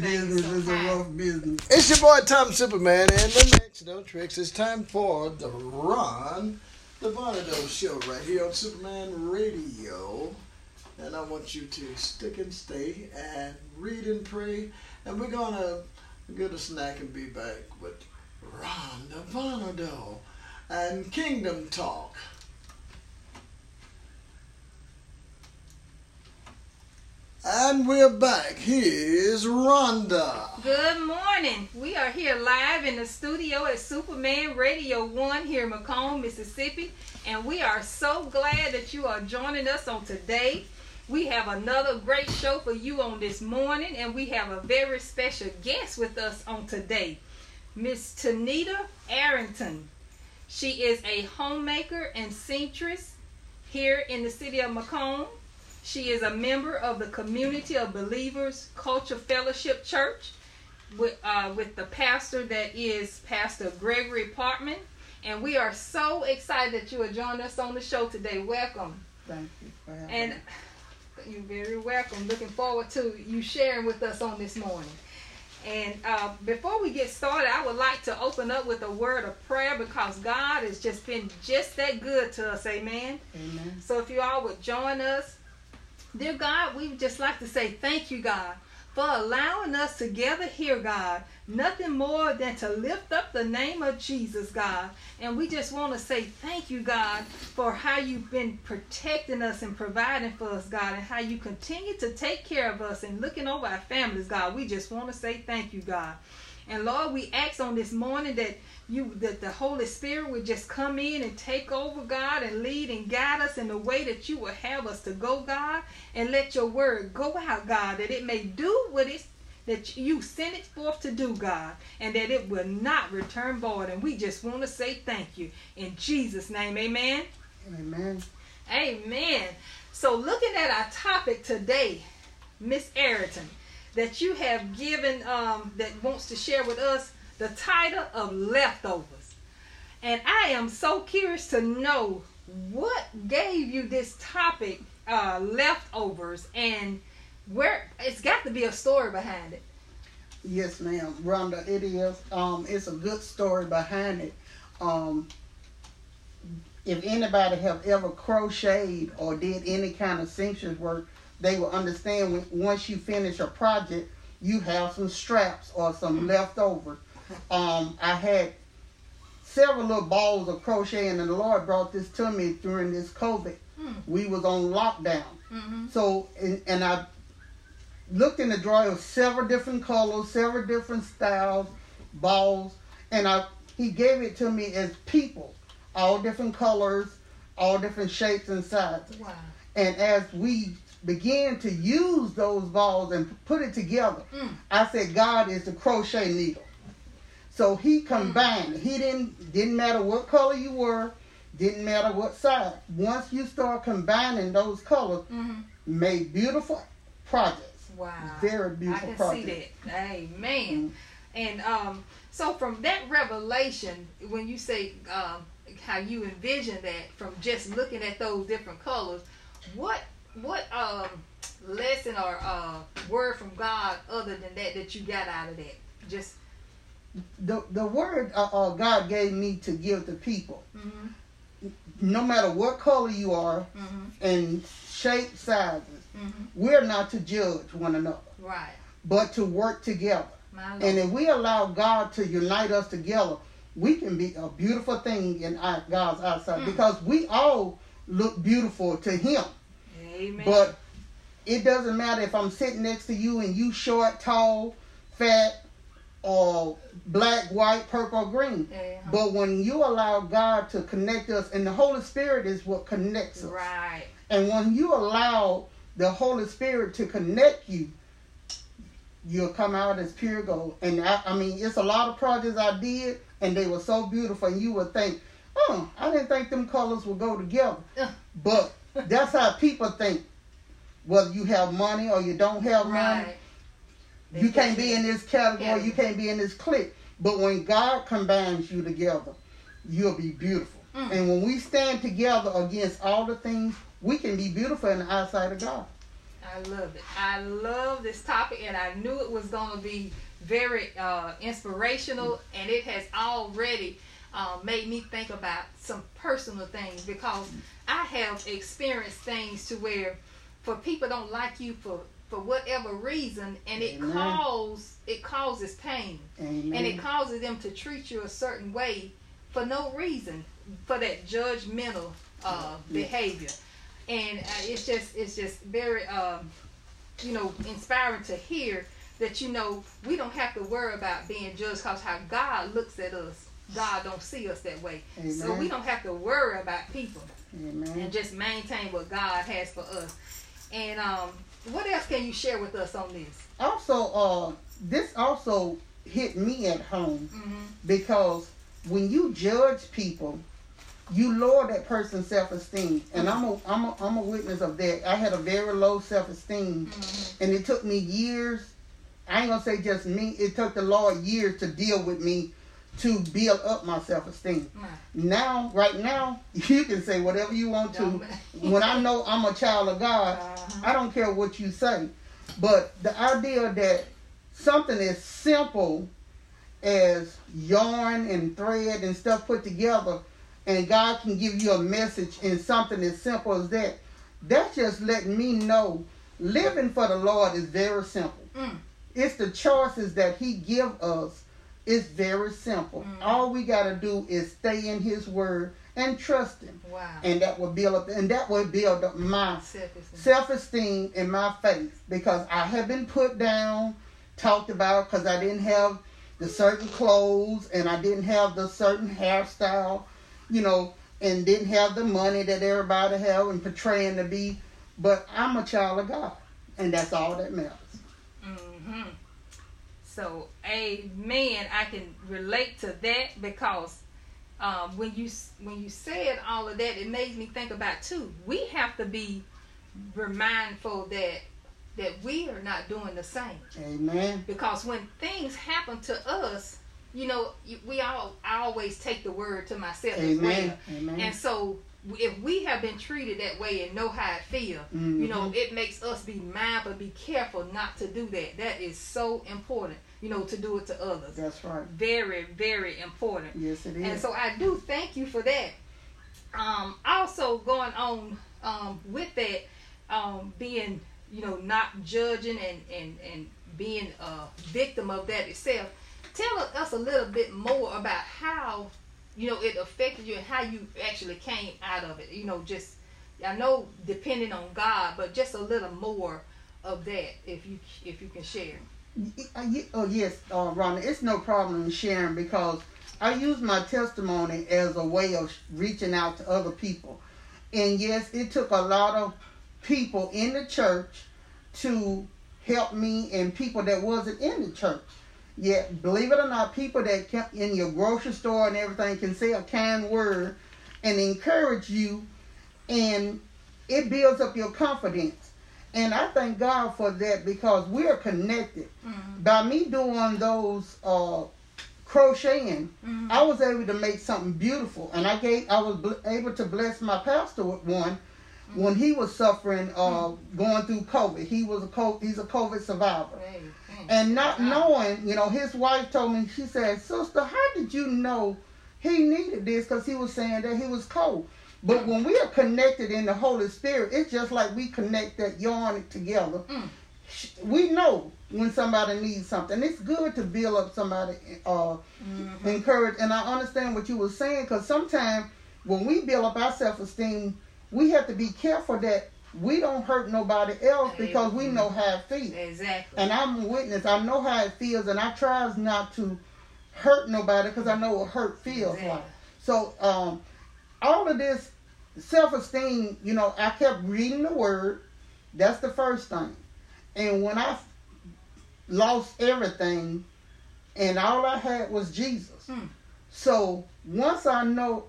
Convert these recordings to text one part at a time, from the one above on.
business is a rough business. It's your boy Tom Superman and the next no tricks. It's time for the Rhonda Varnado show right here on Superman Radio. And I want you to stick and stay and read and pray. And we're gonna get a snack and be back with Rhonda Varnado and Kingdom Talk. And we're back. Here's Rhonda. Good morning. We are here live in the studio at Superman Radio 1 here in McComb, Mississippi. And we are so glad that you are joining us on today. We have another great show for you on this morning, and we have a very special guest with us on today, Miss Toenita Arrington. She is a homemaker and seamstress here in the city of McComb. She is a member of the Community of Believers Culture Fellowship Church with, uh, with the pastor that is Pastor Gregory Parkman. And we are so excited that you are joining us on the show today. Welcome. Thank you for having And me. you're very welcome. Looking forward to you sharing with us on this morning. And uh, before we get started, I would like to open up with a word of prayer because God has just been just that good to us. Amen. Amen. So if you all would join us, dear God, we would just like to say thank you, God, for allowing us to gather here, God. Nothing more than to lift up the name of Jesus, God. And we just want to say thank you, God, for how you've been protecting us and providing for us, God, and how you continue to take care of us and looking over our families, God. We just want to say thank you, God. And Lord, we ask on this morning that you that the Holy Spirit would just come in and take over, God, and lead and guide us in the way that you will have us to go, God, and let your word go out, God, that it may do what it's that you sent it forth to do, God, and that it will not return void. And we just want to say thank you. In Jesus' name, amen. Amen. Amen. So, looking at our topic today, Miss Arrington, that you have given, um, that wants to share with us the title of Leftovers. And I am so curious to know what gave you this topic, uh, Leftovers, and where it's got to be a story behind it. Yes, ma'am. Rhonda, it is. Um, it's a good story behind it. Um, if anybody have ever crocheted or did any kind of seamstress work, they will understand when, once you finish a project, you have some straps or some leftovers. Um, I had several little balls of crochet, and the Lord brought this to me during this COVID. Hmm. We was on lockdown. Mm-hmm. So, and, and I looked in the drawer of several different colors, several different styles, balls, and I he gave it to me as people, all different colors, all different shapes and sizes. Wow. And as we began to use those balls and put it together, Mm. I said, God is the crochet needle. So he combined. He didn't didn't matter what color you were, didn't matter what size. Once you start combining those colors, Mm-hmm. made beautiful projects. Wow. Very I beautiful can project. see that. Amen. And um, so from that revelation, when you say um, how you envision that from just looking at those different colors, what what um, lesson or uh, word from God other than that that you got out of that? Just The the word uh, uh, God gave me to give to people, mm-hmm, no matter what color you are mm-hmm, and shape, sizes, mm-hmm. we're not to judge one another, right. but to work together. And if we allow God to unite us together, we can be a beautiful thing in our, God's eyesight Mm. because we all look beautiful to Him. Amen. But it doesn't matter if I'm sitting next to you and you short, tall, fat, or black, white, purple, or green. Uh-huh. But when you allow God to connect us, and the Holy Spirit is what connects us. right. And when you allow the Holy Spirit to connect you, you'll come out as pure gold. And I, I mean, it's a lot of projects I did, and they were so beautiful. And you would think, oh, I didn't think them colors would go together. Ugh. But that's how people think. Whether you have money or you don't have money, Right. you can't be in this category, Yeah. you can't be in this clique. But when God combines you together, you'll be beautiful. Mm. And when we stand together against all the things, we can be beautiful in the eyesight of God. I love it. I love this topic, and I knew it was going to be very uh, inspirational, and it has already uh, made me think about some personal things because I have experienced things to where, for people don't like you for for whatever reason, and it Amen. cause it causes pain, Amen. and it causes them to treat you a certain way for no reason, for that judgmental uh, Yeah. behavior, and uh, it's just it's just very um, you know inspiring to hear that you know we don't have to worry about being judged because how God looks at us, God don't see us that way, so we don't have to worry about people Amen. and just maintain what God has for us. And um, what else can you share with us on this? also, uh, this also hit me at home Mm-hmm. because when you judge people, you lower that person's self-esteem, and I'm a I'm a I'm a witness of that. I had a very low self-esteem, Mm-hmm. and it took me years. I ain't gonna say just me. It took the Lord years to deal with me to build up my self-esteem. Right. Now, right now, you can say whatever you want to. When I know I'm a child of God, Uh-huh. I don't care what you say. But the idea that something as simple as yarn and thread and stuff put together, and God can give you a message in something as simple as that, that's just letting me know living for the Lord is very simple. Mm. It's the choices that He give us. It's very simple. Mm. All we got to do is stay in His Word and trust Him, Wow. and that will build up. And that will build up my Self-esteem. self esteem and my faith because I have been put down, talked about because I didn't have the certain clothes and I didn't have the certain hairstyle, you know, and didn't have the money that everybody have and portraying to be. But I'm a child of God, and that's all that matters. So, amen. I can relate to that because um, when you when you said all of that, it made me think about too. We have to be mindful that that we are not doing the same Amen. because when things happen to us, you know, we all I always take the word to myself as well. Amen. Amen. And so, if we have been treated that way and know how it feels, you know, Mhm. it makes us be mindful, be careful not to do that. That is so important, you know, to do it to others. That's right. Very, very important. Yes, it is. And so I do thank you for that. Um, also going on um, with that, um, being you know not judging and and and being a victim of that itself. Tell us a little bit more about how you know it affected you and how you actually came out of it. You know, just I know depending on God, but just a little more of that if you if you can share. Uh, Oh yes, uh, Rhonda, it's no problem in sharing because I use my testimony as a way of reaching out to other people. And yes, it took a lot of people in the church to help me and people that wasn't in the church. Yet, believe it or not, people that kept in your grocery store and everything can say a kind word and encourage you, and it builds up your confidence. And I thank God for that because we are connected. Mm-hmm. By me doing those uh, crocheting, Mm-hmm. I was able to make something beautiful, and I gave I was bl- able to bless my pastor with one when he was suffering, uh, going through COVID. He was a co- he's a COVID survivor. And not knowing, you know, his wife told me she said, "Sister, how did you know he needed this? Because he was saying that he was cold." But when we are connected in the Holy Spirit, it's just like we connect that yarn together. Mm. We know when somebody needs something. It's good to build up somebody, uh, Mhm. encourage. And I understand what you were saying because sometimes when we build up our self esteem, we have to be careful that we don't hurt nobody else because we know how it feels. Exactly. And I'm a witness. I know how it feels, and I tries not to hurt nobody because I know what hurt feels Exactly. like. So, um, all of this self esteem, you know, I kept reading the word. That's the first thing. And when I lost everything, and all I had was Jesus. Hmm. So once I know,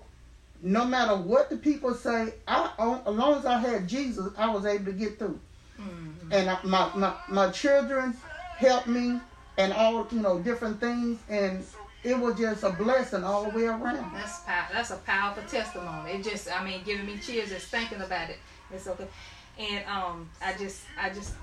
no matter what the people say, I as long as I had Jesus, I was able to get through Mhm. and I- my, my my children helped me and all you know different things and it was just a blessing all the way around That's that's a powerful testimony. It just, I mean, giving me chills just thinking about it. It's okay. And um, I just I just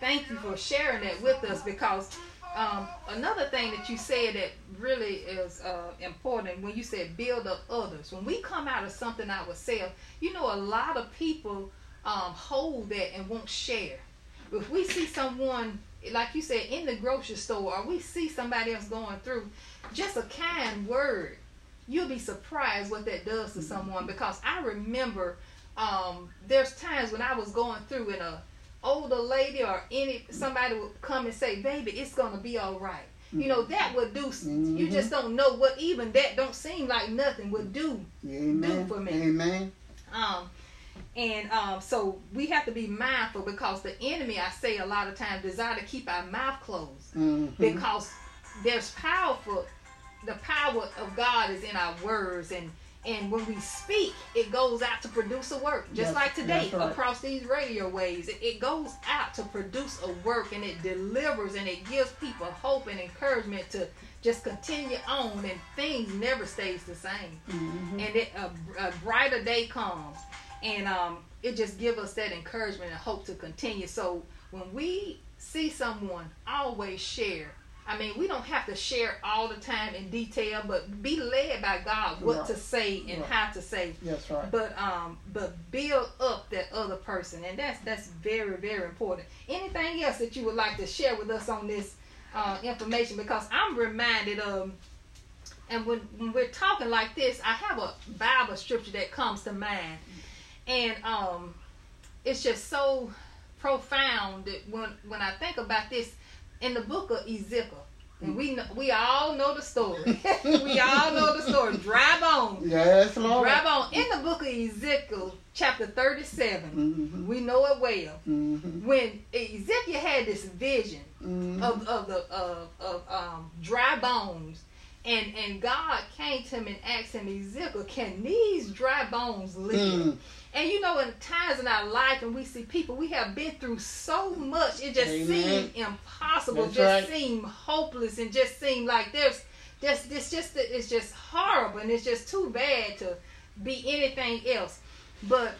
thank you for sharing that with us because um, another thing that you said that really is uh, important when you said build up others. When we come out of something ourselves, you know, a lot of people um, hold that and won't share. If we see someone, like you said, in the grocery store, or we see somebody else going through, just a kind word, you'll be surprised what that does to someone. Because I remember um, there's times when I was going through in a older lady or any somebody would come and say, "Baby, it's gonna be all right." You know that would do. Mm-hmm. You just don't know what even that don't seem like nothing would do Amen. for me. Amen. um, and um, so we have to be mindful because the enemy, I say a lot of times, desire to keep our mouth closed Mhm. because there's powerful. The power of God is in our words, and and when we speak, it goes out to produce a work. Just Yes, like today, right. across these radio waves, it, it goes out to produce a work, and it delivers, and it gives people hope and encouragement to just continue on, and things never stays the same Mhm. and it, a, a brighter day comes and um, it just gives us that encouragement and hope to continue so when we see someone always share i mean we don't have to share all the time in detail but be led by god what Right. to say and Right. how to say That's right. but um but build up that other person and that's that's very very important anything else that you would like to share with us on this uh, information because i'm reminded of and when, when we're talking like this i have a bible scripture that comes to mind and um it's just so profound that when when i think about this in the book of ezekiel and we know, we all know the story we all know the story dry bones Yes, Lord. Grab on in the book of Ezekiel, chapter 37. Mhm. We know it well. Mhm. When Ezekiel had this vision Mhm. of, of the of, of um, dry bones, and and God came to him and asked him, Ezekiel, can these dry bones live? Mm. And you know, in times in our life, and we see people, we have been through so much. It just Amen. seemed impossible. That's just right. seemed hopeless, and just seemed like there's just this just it's just horrible, and it's just too bad to be anything else. But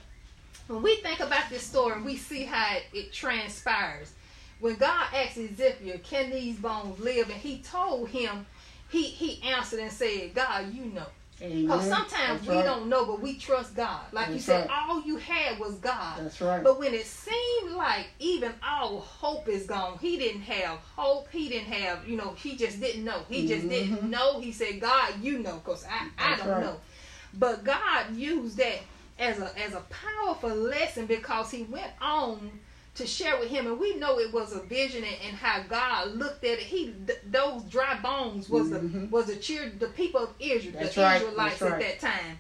when we think about this story, and we see how it, it transpires. When God asked Ezekiel, "Can these bones live?" and He told him, he he answered and said, "God, you know." Because sometimes That's we right. don't know, but we trust God. Like you said, right. all you had was God. That's right. But when it seemed like even all hope is gone, he didn't have hope. He didn't have, you know, he just didn't know. He just didn't Mhm. know. He said, God, you know, because I, I don't right. know. But God used that as a as a powerful lesson because he went on to share with him. And we know it was a vision and, and how God looked at it. He th- those dry bones was Mhm. the was the cheer the people of Israel That's the right, Israelites that's at that time.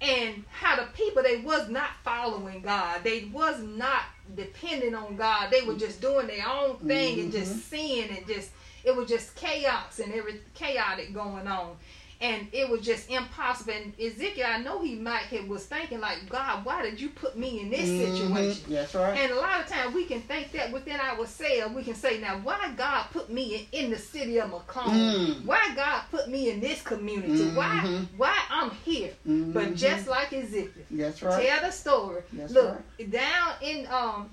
And how the people they was not following God. They was not depending on God. They were just doing their own thing and Mhm. just sin and just it was just chaos and every chaotic going on and it was just impossible and Ezekiel I know he might have was thinking like God why did you put me in this Mhm. situation That's right. and a lot of times we can think that within ourselves, we can say, now, why God put me in, in the city of McComb? Mm. Why God put me in this community? Why Mhm. why I'm here? But Mhm. just like Ezekiel, That's right. tell the story. That's Look, down in um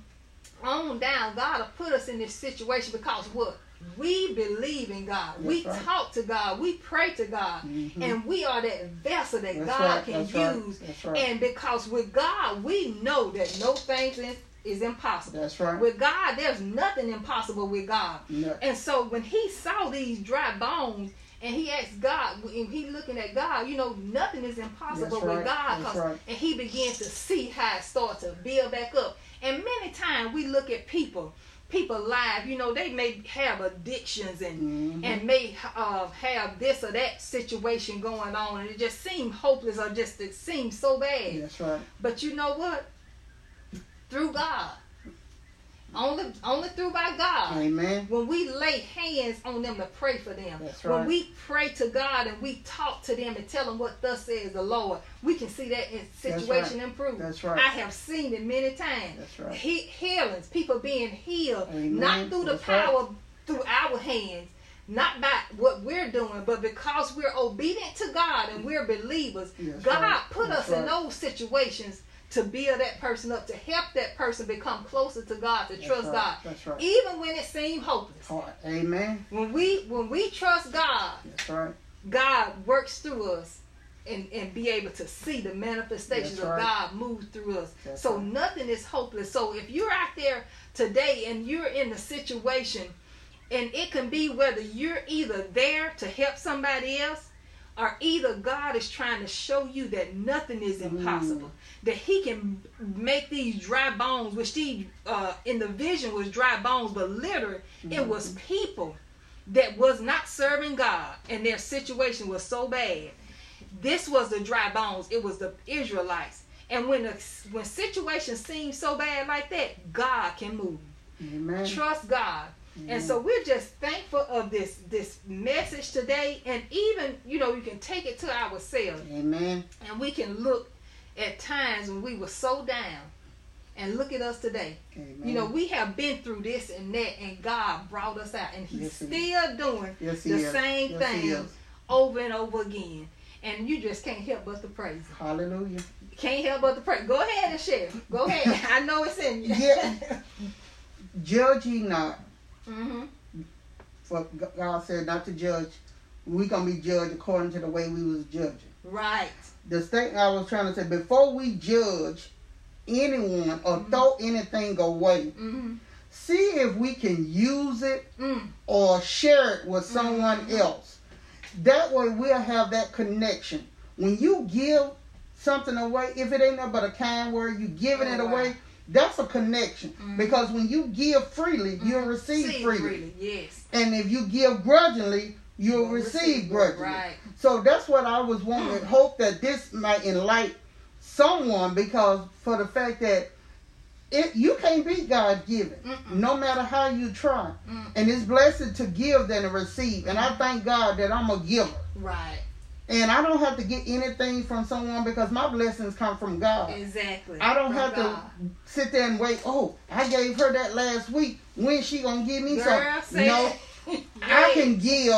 on down, God will put us in this situation because what? We believe in God. we right. talk to God. We pray to God. Mhm. And we are that vessel that That's God right. can That's right. use. That's right. And because with God, we know that no thing is, is impossible. That's right. With God, there's nothing impossible with God. No. And so when he saw these dry bones and he asked God, and he looking at God, you know, nothing is impossible That's with. God. That's 'cause- right. And he began to see how it started to build back up. And many times we look at people, people live, you know, they may have addictions and Mhm. and may uh, have this or that situation going on, and it just seems hopeless or just it seems so bad. That's right. But you know what? Through God. Only only through by God. Amen. When we lay hands on them to pray for them. That's When we pray to God and we talk to them and tell them what thus says the Lord, we can see that in That's situation right. improve. That's right. I have seen it many times. That's right. He, healings, people being healed, Amen. not through the That's right. power through our hands, not by what we're doing, but because we're obedient to God and we're believers, That's God right. put That's us in those situations to build that person up, to help that person become closer to God, to That's trust right. God, That's right. even when it seems hopeless. Heart. Amen. When we when we trust God, That's right. God works through us and, and be able to see the manifestations That's of right. God move through us. That's so right. nothing is hopeless. So if you're out there today and you're in a situation, and it can be whether you're either there to help somebody else, or either God is trying to show you that nothing is Mm. impossible, that He can make these dry bones, which these uh, in the vision was dry bones, but literally it was Mm-hmm. people that was not serving God and their situation was so bad. This was the dry bones. It was the Israelites. And when the when situations seem so bad like that, God can move. Amen. Trust God. Mm-hmm. And so we're just thankful of this this message today. And even, you know, you can take it to ourselves Amen. and we can look at times when we were so down and look at us today. Amen. You know, we have been through this and that, and God brought us out, and He's Yes, still doing Yes, the is. same Yes, thing over and over again. And you just can't help but to praise Him. Hallelujah. Can't help but to praise. Go ahead and share. Go ahead. I know it's in you. Yeah. Judge ye not, hmm for God said not to judge. We're going to be judged according to the way we was judging. Right. The thing I was trying to say, before we judge anyone or Mhm. throw anything away, hmm see if we can use it Mm. or share it with someone Mhm. else. That way we'll have that connection. When you give something away, if it ain't nothing but a kind word, you giving Oh, it wow. That's a connection. Mhm. Because when you give freely, you'll Mhm. receive See freely. Yes. And if you give grudgingly, you'll You'll receive receive, grudgingly. right. So that's what I was wanting. Mm. Hope that this might enlighten someone because for the fact that it you can't be God given, no matter how you try. Mm. And it's blessed to give than to receive. And I thank God that I'm a giver. Right. And I don't have to get anything from someone because my blessings come from God. Exactly. I don't have God. to sit there and wait. Oh, I gave her that last week. When she gonna give me Girl, something? No. I can give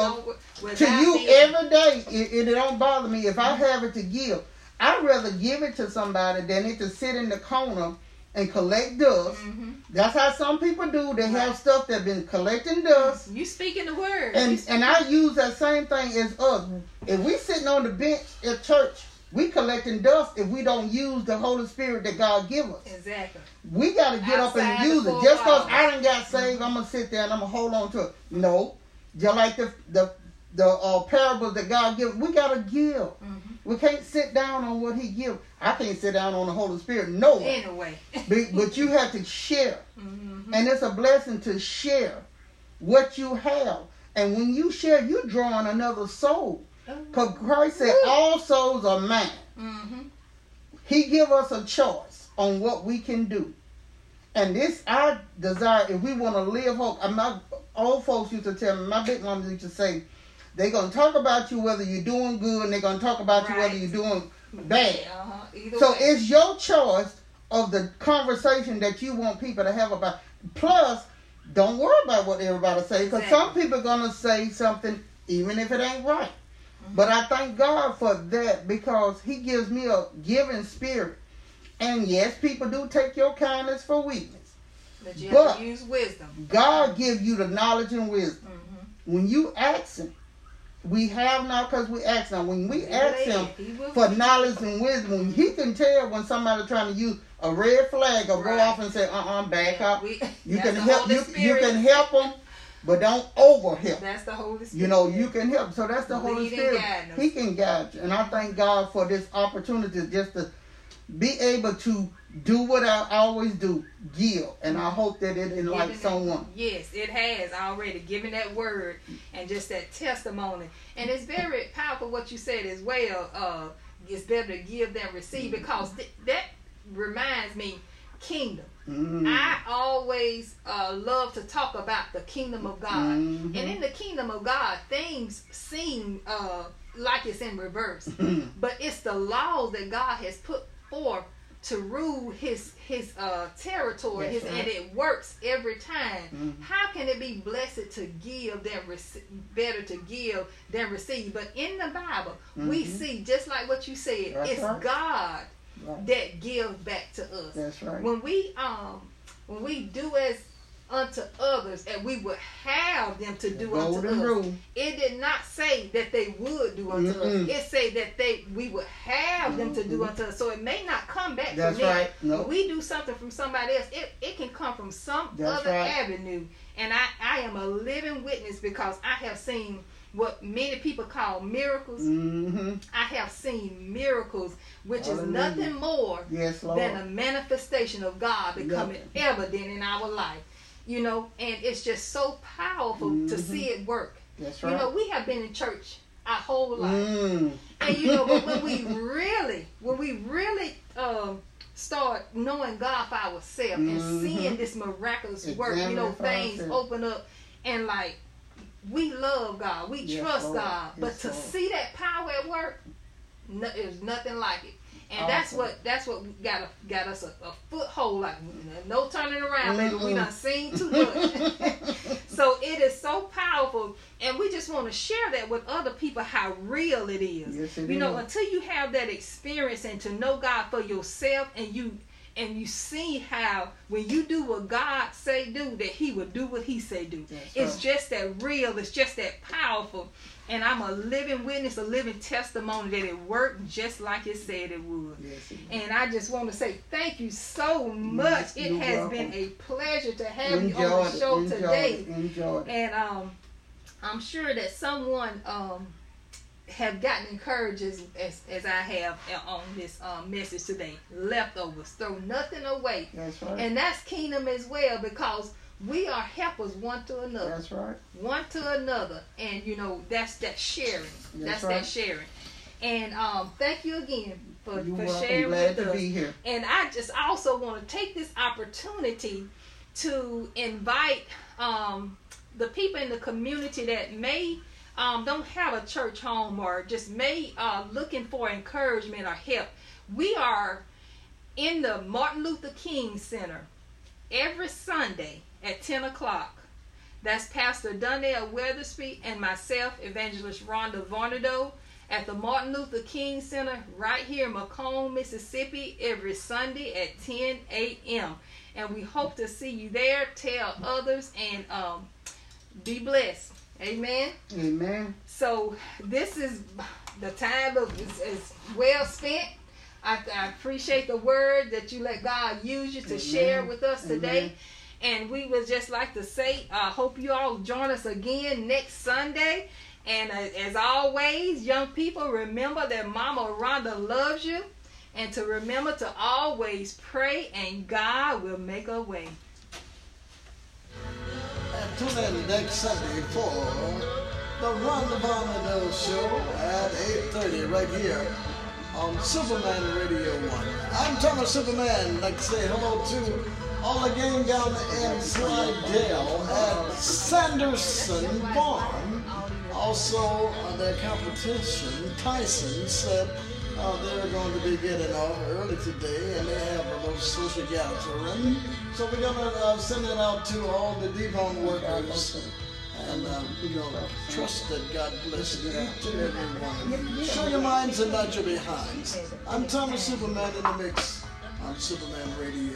to you being- every day. It, it don't bother me if I have it to give. I'd rather give it to somebody than it to sit in the corner and collect dust. Mhm. That's how some people do. They have Right. stuff that been collecting dust. You speaking the word. And You and I use that same thing as us. If we sitting on the bench at church, we collecting dust if we don't use the Holy Spirit that God give us. Exactly. We got to get up and use it. Just because. I done got saved, I'm gonna sit there and I'm gonna hold on to it. No, just like the the the uh, parables that God gives, we gotta give. hmm We can't sit down on what He gives. I can't sit down on the Holy Spirit. No, way. Anyway. Be- but you have to share, hmm and it's a blessing to share what you have. And when you share, you're drawing another soul. Because Christ said, all souls are mine. hmm He give us a choice on what we can do. And this our desire, if we want to live hope. And my old folks used to tell me, my big mom used to say, they're gonna talk about you whether you're doing good and they're gonna talk about you whether you're doing bad. Uh-huh. So way. it's your choice of the conversation that you want people to have about. Plus, don't worry about what everybody say because some Exactly. people gonna say something even if it ain't right. Mm-hmm. But I thank God for that because He gives me a giving spirit. And yes, people do take your kindness for weakness. But you have but- to use wisdom. God give you the knowledge and wisdom. hmm When you ask Him, we have not because we ask Him. When we ask Him for knowledge and wisdom, He can tell when somebody trying to use a red flag or go Right. off and say, "Uh, uh back Yeah, up." we- You can help. You, you can help them, but don't over help. That's the Holy Spirit. You know, you can help. So that's the Holy Lead Spirit. He can guide you. And I thank God for this opportunity just to be able to do what I always do, give. And I hope that it enlightens someone. Yes, it has already given that word and just that testimony. And it's very powerful what you said as well. Uh, it's better to give than receive because th- that reminds me kingdom. Mm. I always uh, love to talk about the kingdom of God. Mhm. And in the kingdom of God, things seem uh, like it's in reverse. but it's the laws that God has put forth to rule his his uh territory his right. and it works every time Mhm. how can it be blessed to give than rec- better to give than receive but in the bible we Mhm. see just like what you said That's it's right. god Right. that give back to us. That's right. When we um when we do as unto others and we would have them to do unto us. rule. It did not say that they would do unto Mm-mm. us. It said that they we would have them to do unto us. So it may not come back That's to me. right. No. When we do something from somebody else, it, it can come from some That's other right. avenue. And I, I am a living witness because I have seen what many people call miracles. Mm-hmm. I have seen miracles, which is nothing more Yes, than a manifestation of God becoming Nothing. evident in our life. You know, and it's just so powerful to Mhm. see it work. That's You know, we have been in church our whole life. Mm. And you know, but when we really, when we really um, start knowing God for ourselves and Mhm. seeing this miraculous work, you know, Examine it for things open up and like we love God, we Yes, trust Lord. God, but Yes, to Lord. see that power at work, no, there's nothing like it. And that's what that's what got a, got us a, a foothold. Like no turning around, baby. We Mm-mm. done seen too much. So it is so powerful, and we just want to share that with other people how real it is. Yes, it you know, until you have that experience and to know God for yourself, and you and you see how when you do what God say do, that He will do what He say do. That's it's right. just that real. It's just that powerful. And I'm a living witness, a living testimony that it worked just like it said it would. Yes. And I just want to say thank you so much. Yes, it has welcome. been a pleasure to have you on the show today. It. Enjoyed it. And um, I'm sure that someone um, have gotten encouraged as, as, as I have on this um, message today. Leftovers, throw nothing away. That's right. And that's kingdom as well because we are helpers one to another That's right. one to another and you know that's that sharing that's, That's that sharing and um thank you again for, You're for welcome. sharing Glad with to us be here. and i just also want to take this opportunity to invite um the people in the community that may um, don't have a church home or just may uh, looking for encouragement or help we are in the martin luther king center every sunday at 10 o'clock that's Pastor Donnell Weathersby and myself, Evangelist Rhonda Varnado, at the Martin Luther King Center right here in McComb, Mississippi, every Sunday at 10 a.m. And we hope to see you there. Tell others and um, be blessed. Amen. Amen. So this is the time of is, is well spent. I, I appreciate the word that you let God use you to Amen. share with us today. Amen. And we would just like to say, I hope you all join us again next Sunday. And uh, as always, young people, remember that Mama Rhonda loves you. And to remember to always pray, and God will make a way. Tune in next Sunday for the Rhonda Varnado Show at 8.30 right here on Superman Radio 1. I'm Thomas Superman. I'd like to say hello to all the gang down in Slidell at Sanderson Farm. Also, uh, their competition, Tyson, said uh, they're going to be getting off early today and they have a little social gathering. So we're going to uh, send it out to all the Devon workers. And um, going to trust that God bless each and. Show your minds and not your behinds. I'm Thomas Superman in the mix on Superman Radio.